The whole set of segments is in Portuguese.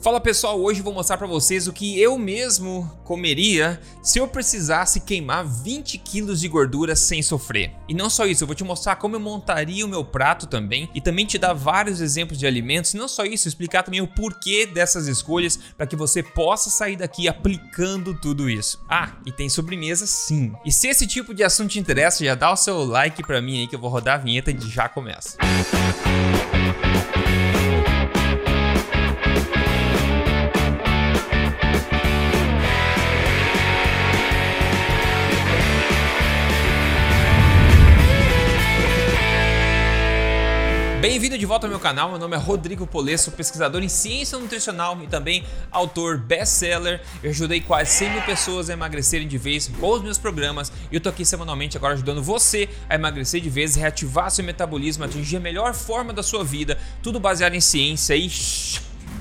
Fala pessoal, hoje vou mostrar para vocês o que eu mesmo comeria se eu precisasse queimar 20 quilos de gordura sem sofrer. E não só isso, eu vou te mostrar como eu montaria o meu prato também e também te dar vários exemplos de alimentos. E não só isso, explicar também o porquê dessas escolhas para que você possa sair daqui aplicando tudo isso. Ah, e tem sobremesa sim. E se esse tipo de assunto te interessa, já dá o seu like para mim aí que eu vou rodar a vinheta e já começa. Música Bem-vindo de volta ao meu canal, meu nome é Rodrigo Polesso, pesquisador em ciência nutricional e também autor best-seller. Eu ajudei quase 100 mil pessoas a emagrecerem de vez com os meus programas e eu tô aqui semanalmente agora ajudando você a emagrecer de vez, reativar seu metabolismo, atingir a melhor forma da sua vida, tudo baseado em ciência e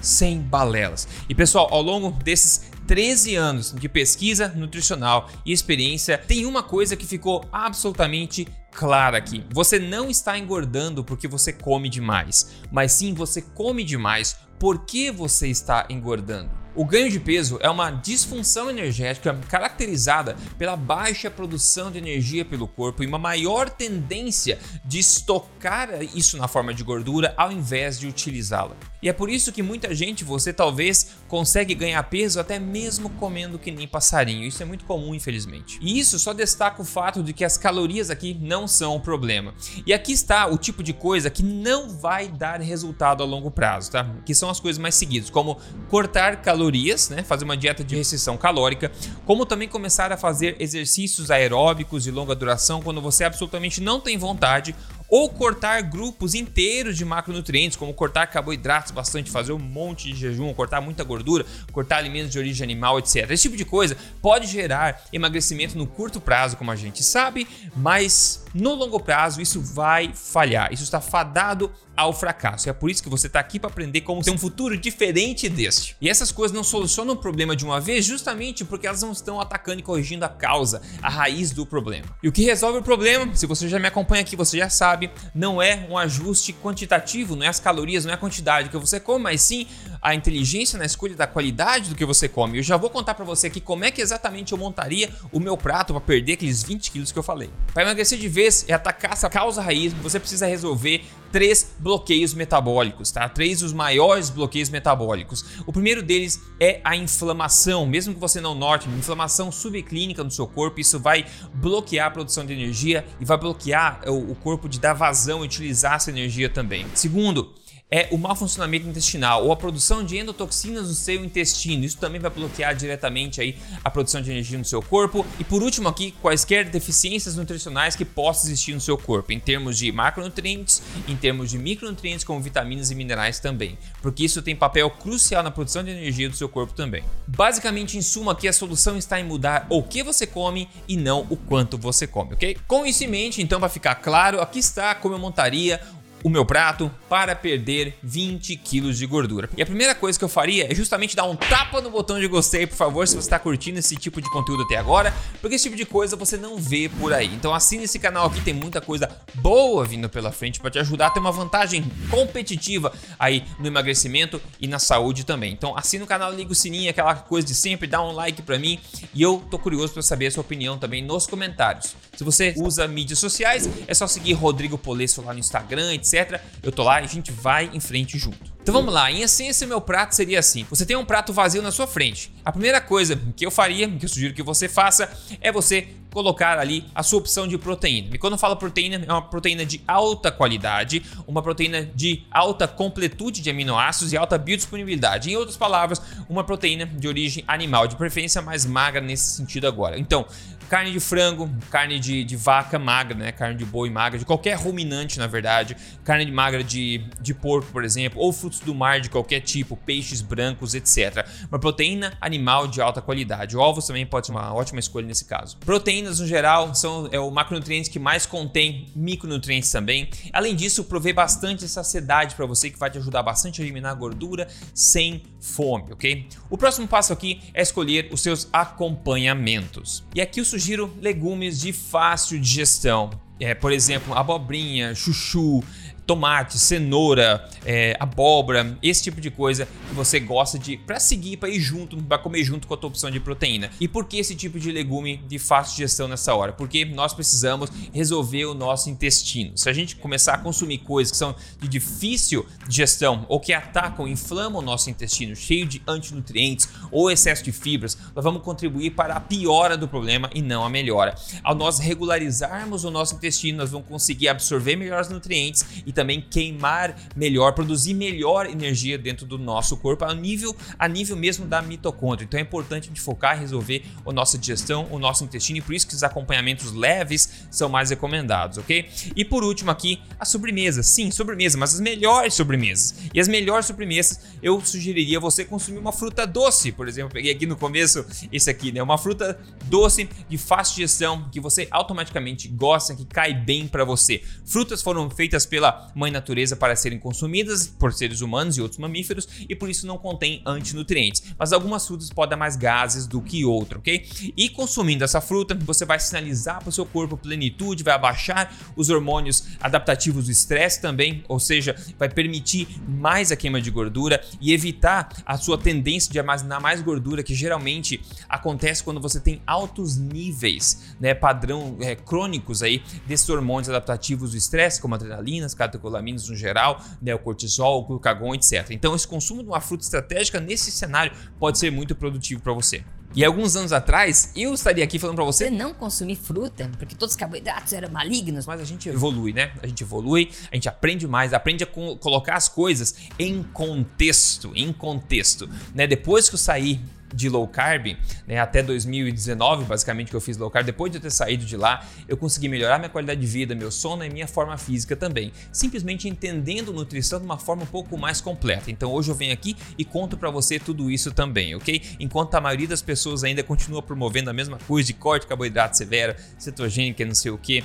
sem balelas. E pessoal, ao longo desses 13 anos de pesquisa nutricional e experiência, tem uma coisa que ficou absolutamente clara aqui. Você não está engordando porque você come demais, mas sim você come demais porque você está engordando. O ganho de peso é uma disfunção energética caracterizada pela baixa produção de energia pelo corpo e uma maior tendência de estocar isso na forma de gordura ao invés de utilizá-la. E é por isso que muita gente, você talvez, consegue ganhar peso até mesmo comendo que nem passarinho. Isso é muito comum, infelizmente. E isso só destaca o fato de que as calorias aqui não são o problema. E aqui está o tipo de coisa que não vai dar resultado a longo prazo, tá? Que são as coisas mais seguidas, como cortar calorias, né? Fazer uma dieta de restrição calórica, como também começar a fazer exercícios aeróbicos de longa duração quando você absolutamente não tem vontade ou cortar grupos inteiros de macronutrientes, como cortar carboidratos bastante, fazer um monte de jejum, cortar muita gordura, cortar alimentos de origem animal, etc. Esse tipo de coisa pode gerar emagrecimento no curto prazo, como a gente sabe, mas no longo prazo isso vai falhar. Isso está fadado ao fracasso. É por isso que você está aqui para aprender como ter um futuro diferente deste. E essas coisas não solucionam o problema de uma vez, justamente porque elas não estão atacando e corrigindo a causa, a raiz do problema. E o que resolve o problema, se você já me acompanha aqui, você já sabe, não é um ajuste quantitativo, não é as calorias, não é a quantidade que você come, mas sim a inteligência na escolha da qualidade do que você come. Eu já vou contar para você aqui como é que exatamente eu montaria o meu prato para perder aqueles 20 quilos que eu falei. Para emagrecer de vez e atacar essa causa raiz, você precisa resolver três bloqueios metabólicos, tá? Três dos maiores bloqueios metabólicos. O primeiro deles é a inflamação, mesmo que você não note, inflamação subclínica no seu corpo, isso vai bloquear a produção de energia e vai bloquear o corpo de dar vazão e utilizar essa energia também. Segundo, é o mau funcionamento intestinal ou a produção de endotoxinas no seu intestino. Isso também vai bloquear diretamente aí a produção de energia no seu corpo. E por último aqui, quaisquer deficiências nutricionais que possam existir no seu corpo, em termos de macronutrientes, em termos de micronutrientes como vitaminas e minerais também, porque isso tem papel crucial na produção de energia do seu corpo também. Basicamente, em suma, aqui a solução está em mudar o que você come e não o quanto você come, ok? Com isso em mente, então, para ficar claro, aqui está como eu montaria o meu prato para perder 20 quilos de gordura. E a primeira coisa que eu faria é justamente dar um tapa no botão de gostei, por favor, se você está curtindo esse tipo de conteúdo até agora, porque esse tipo de coisa você não vê por aí. Então assine esse canal aqui, tem muita coisa boa vindo pela frente para te ajudar a ter uma vantagem competitiva aí no emagrecimento e na saúde também. Então assine o canal, liga o sininho, aquela coisa de sempre, dá um like para mim e eu tô curioso para saber a sua opinião também nos comentários. Se você usa mídias sociais, é só seguir Rodrigo Polesso lá no Instagram, etc etc. Eu tô lá e a gente vai em frente junto. Então vamos lá, em essência meu prato seria assim: você tem um prato vazio na sua frente. A primeira coisa que eu faria, que eu sugiro que você faça, é você colocar ali a sua opção de proteína. E quando eu falo proteína, é uma proteína de alta qualidade, uma proteína de alta completude de aminoácidos e alta biodisponibilidade. Em outras palavras, uma proteína de origem animal, de preferência mais magra nesse sentido agora. Então, carne de frango, carne de, de vaca magra, né? Carne de boi magra, de qualquer ruminante, na verdade. Carne de magra de, de porco, por exemplo, ou frutos do mar de qualquer tipo, peixes brancos, etc. Uma proteína animal de alta qualidade. Ovos também pode ser uma ótima escolha nesse caso. Proteínas, no geral, são é o macronutriente que mais contém micronutrientes também. Além disso, provê bastante saciedade para você, que vai te ajudar bastante a eliminar gordura sem fome, ok? O próximo passo aqui é escolher os seus acompanhamentos. E aqui eu sugiro legumes de fácil digestão. É, por exemplo, abobrinha, chuchu, tomate, cenoura, é, abóbora, esse tipo de coisa que você gosta de para seguir, para ir junto, para comer junto com a tua opção de proteína. E por que esse tipo de legume de fácil digestão nessa hora? Porque nós precisamos resolver o nosso intestino. Se a gente começar a consumir coisas que são de difícil digestão ou que atacam, inflamam o nosso intestino, cheio de antinutrientes ou excesso de fibras, nós vamos contribuir para a piora do problema e não a melhora. Ao nós regularizarmos o nosso intestino, nós vamos conseguir absorver melhor os nutrientes e também queimar melhor, produzir melhor energia dentro do nosso corpo a nível, a nível mesmo da mitocôndria. Então é importante a focar em resolver a nossa digestão, o nosso intestino e por isso que os acompanhamentos leves são mais recomendados, ok? E por último aqui, a sobremesa. Sim, sobremesa, mas as melhores sobremesas. E as melhores sobremesas, eu sugeriria você consumir uma fruta doce, por exemplo, peguei aqui no começo esse aqui, né? Uma fruta doce de fácil digestão que você automaticamente gosta, que cai bem para você. Frutas foram feitas pela mãe natureza para serem consumidas por seres humanos e outros mamíferos e por isso não contém antinutrientes. Mas algumas frutas podem dar mais gases do que outras, ok? E consumindo essa fruta, você vai sinalizar para o seu corpo plenitude, vai abaixar os hormônios adaptativos do estresse também, ou seja, vai permitir mais a queima de gordura e evitar a sua tendência de armazenar mais gordura, que geralmente acontece quando você tem altos níveis, né, padrão é, crônicos aí desses hormônios adaptativos do estresse, como adrenalinas, catecolaminas no geral, né, o cortisol, o glucagon, etc. Então, esse consumo de uma fruta estratégica nesse cenário pode ser muito produtivo para você. E alguns anos atrás, eu estaria aqui falando para você. Você não consumir fruta, porque todos os carboidratos eram malignos. Mas a gente evolui, né? A gente evolui, a gente aprende mais, aprende a co colocar as coisas em contexto, em contexto, né? Depois que eu saí de low carb, né, até 2019, basicamente, que eu fiz low carb, depois de eu ter saído de lá, eu consegui melhorar minha qualidade de vida, meu sono e minha forma física também. Simplesmente entendendo nutrição de uma forma um pouco mais completa. Então hoje eu venho aqui e conto para você tudo isso também, ok? Enquanto a maioria das pessoas ainda continua promovendo a mesma coisa de corte carboidrato severo, cetogênica, não sei o que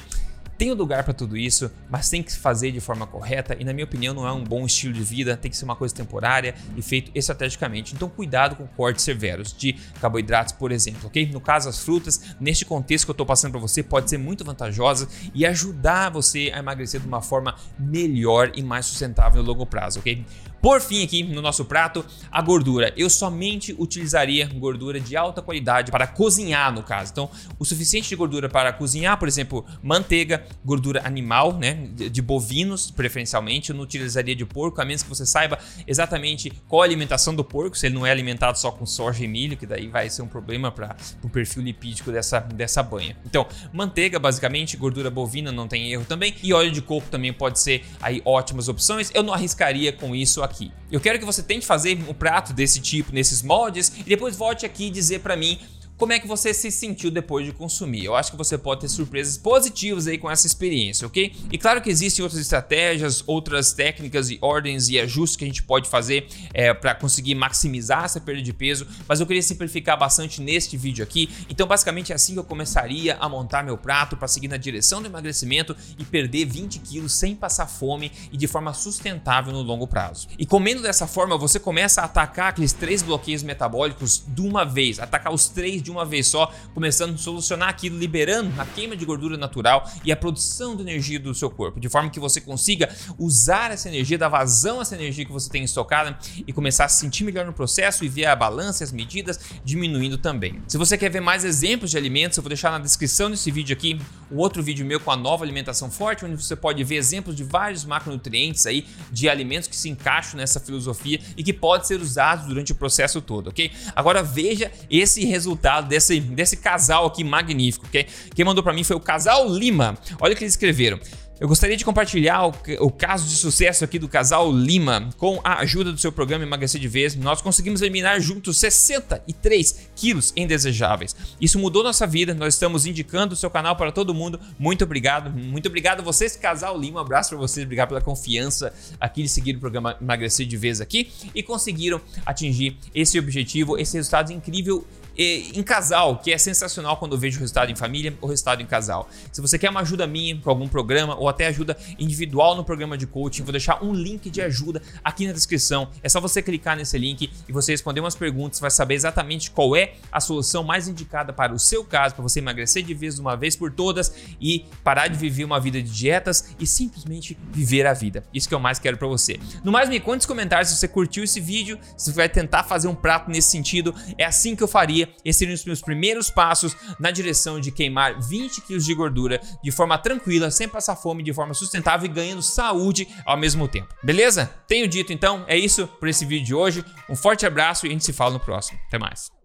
tem lugar para tudo isso, mas tem que fazer de forma correta e, na minha opinião, não é um bom estilo de vida, tem que ser uma coisa temporária e feito estrategicamente. Então, cuidado com cortes severos de carboidratos, por exemplo, ok? No caso, as frutas, neste contexto que eu estou passando para você, pode ser muito vantajosa e ajudar você a emagrecer de uma forma melhor e mais sustentável no longo prazo, ok? Por fim, aqui no nosso prato, a gordura. Eu somente utilizaria gordura de alta qualidade para cozinhar, no caso. Então, o suficiente de gordura para cozinhar, por exemplo, manteiga, gordura animal, né, de bovinos, preferencialmente. Eu não utilizaria de porco, a menos que você saiba exatamente qual a alimentação do porco, se ele não é alimentado só com soja e milho, que daí vai ser um problema para o perfil lipídico dessa, dessa banha. Então, manteiga, basicamente, gordura bovina não tem erro também, e óleo de coco também pode ser aí ótimas opções. Eu não arriscaria com isso aqui aqui. Eu quero que você tente fazer um prato desse tipo, nesses moldes, e depois volte aqui dizer para mim como é que você se sentiu depois de consumir. Eu acho que você pode ter surpresas positivas aí com essa experiência, ok? E claro que existem outras estratégias, outras técnicas e ordens e ajustes que a gente pode fazer é, para conseguir maximizar essa perda de peso, mas eu queria simplificar bastante neste vídeo aqui. Então, basicamente, é assim que eu começaria a montar meu prato para seguir na direção do emagrecimento e perder 20 quilos sem passar fome e de forma sustentável no longo prazo. E comendo dessa forma, você começa a atacar aqueles três bloqueios metabólicos de uma vez, atacar os três de uma vez só, começando a solucionar aquilo, liberando a queima de gordura natural e a produção de energia do seu corpo, de forma que você consiga usar essa energia, dar vazão a essa energia que você tem estocada e começar a se sentir melhor no processo e ver a balança e as medidas diminuindo também. Se você quer ver mais exemplos de alimentos, eu vou deixar na descrição desse vídeo aqui o outro vídeo meu com a nova alimentação forte, onde você pode ver exemplos de vários macronutrientes aí de alimentos que se encaixam nessa filosofia e que podem ser usados durante o processo todo, ok? Agora veja esse resultado desse, desse casal aqui magnífico. Okay? Quem mandou para mim foi o casal Lima. Olha o que eles escreveram. Eu gostaria de compartilhar o, o, caso de sucesso aqui do casal Lima. Com a ajuda do seu programa Emagrecer de Vez, nós conseguimos eliminar juntos 63 quilos indesejáveis. Isso mudou nossa vida, nós estamos indicando o seu canal para todo mundo. Muito obrigado, muito obrigado a vocês, casal Lima. Um abraço para vocês, obrigado pela confiança aqui de seguir o programa Emagrecer de Vez aqui e conseguiram atingir esse objetivo, esse resultado incrível em casal, que é sensacional quando eu vejo o resultado em família ou resultado em casal. Se você quer uma ajuda minha com algum programa ou até ajuda individual no programa de coaching, vou deixar um link de ajuda aqui na descrição. É só você clicar nesse link e você responder umas perguntas, vai saber exatamente qual é a solução mais indicada para o seu caso, para você emagrecer de vez de uma vez por todas e parar de viver uma vida de dietas e simplesmente viver a vida. Isso que eu mais quero para você. No mais, me conte nos comentários se você curtiu esse vídeo, se você vai tentar fazer um prato nesse sentido. É assim que eu faria. Esses seriam os meus primeiros passos na direção de queimar 20 quilos de gordura de forma tranquila, sem passar fome, de forma sustentável e ganhando saúde ao mesmo tempo. Beleza? Tenho dito então, é isso por esse vídeo de hoje. Um forte abraço e a gente se fala no próximo. Até mais.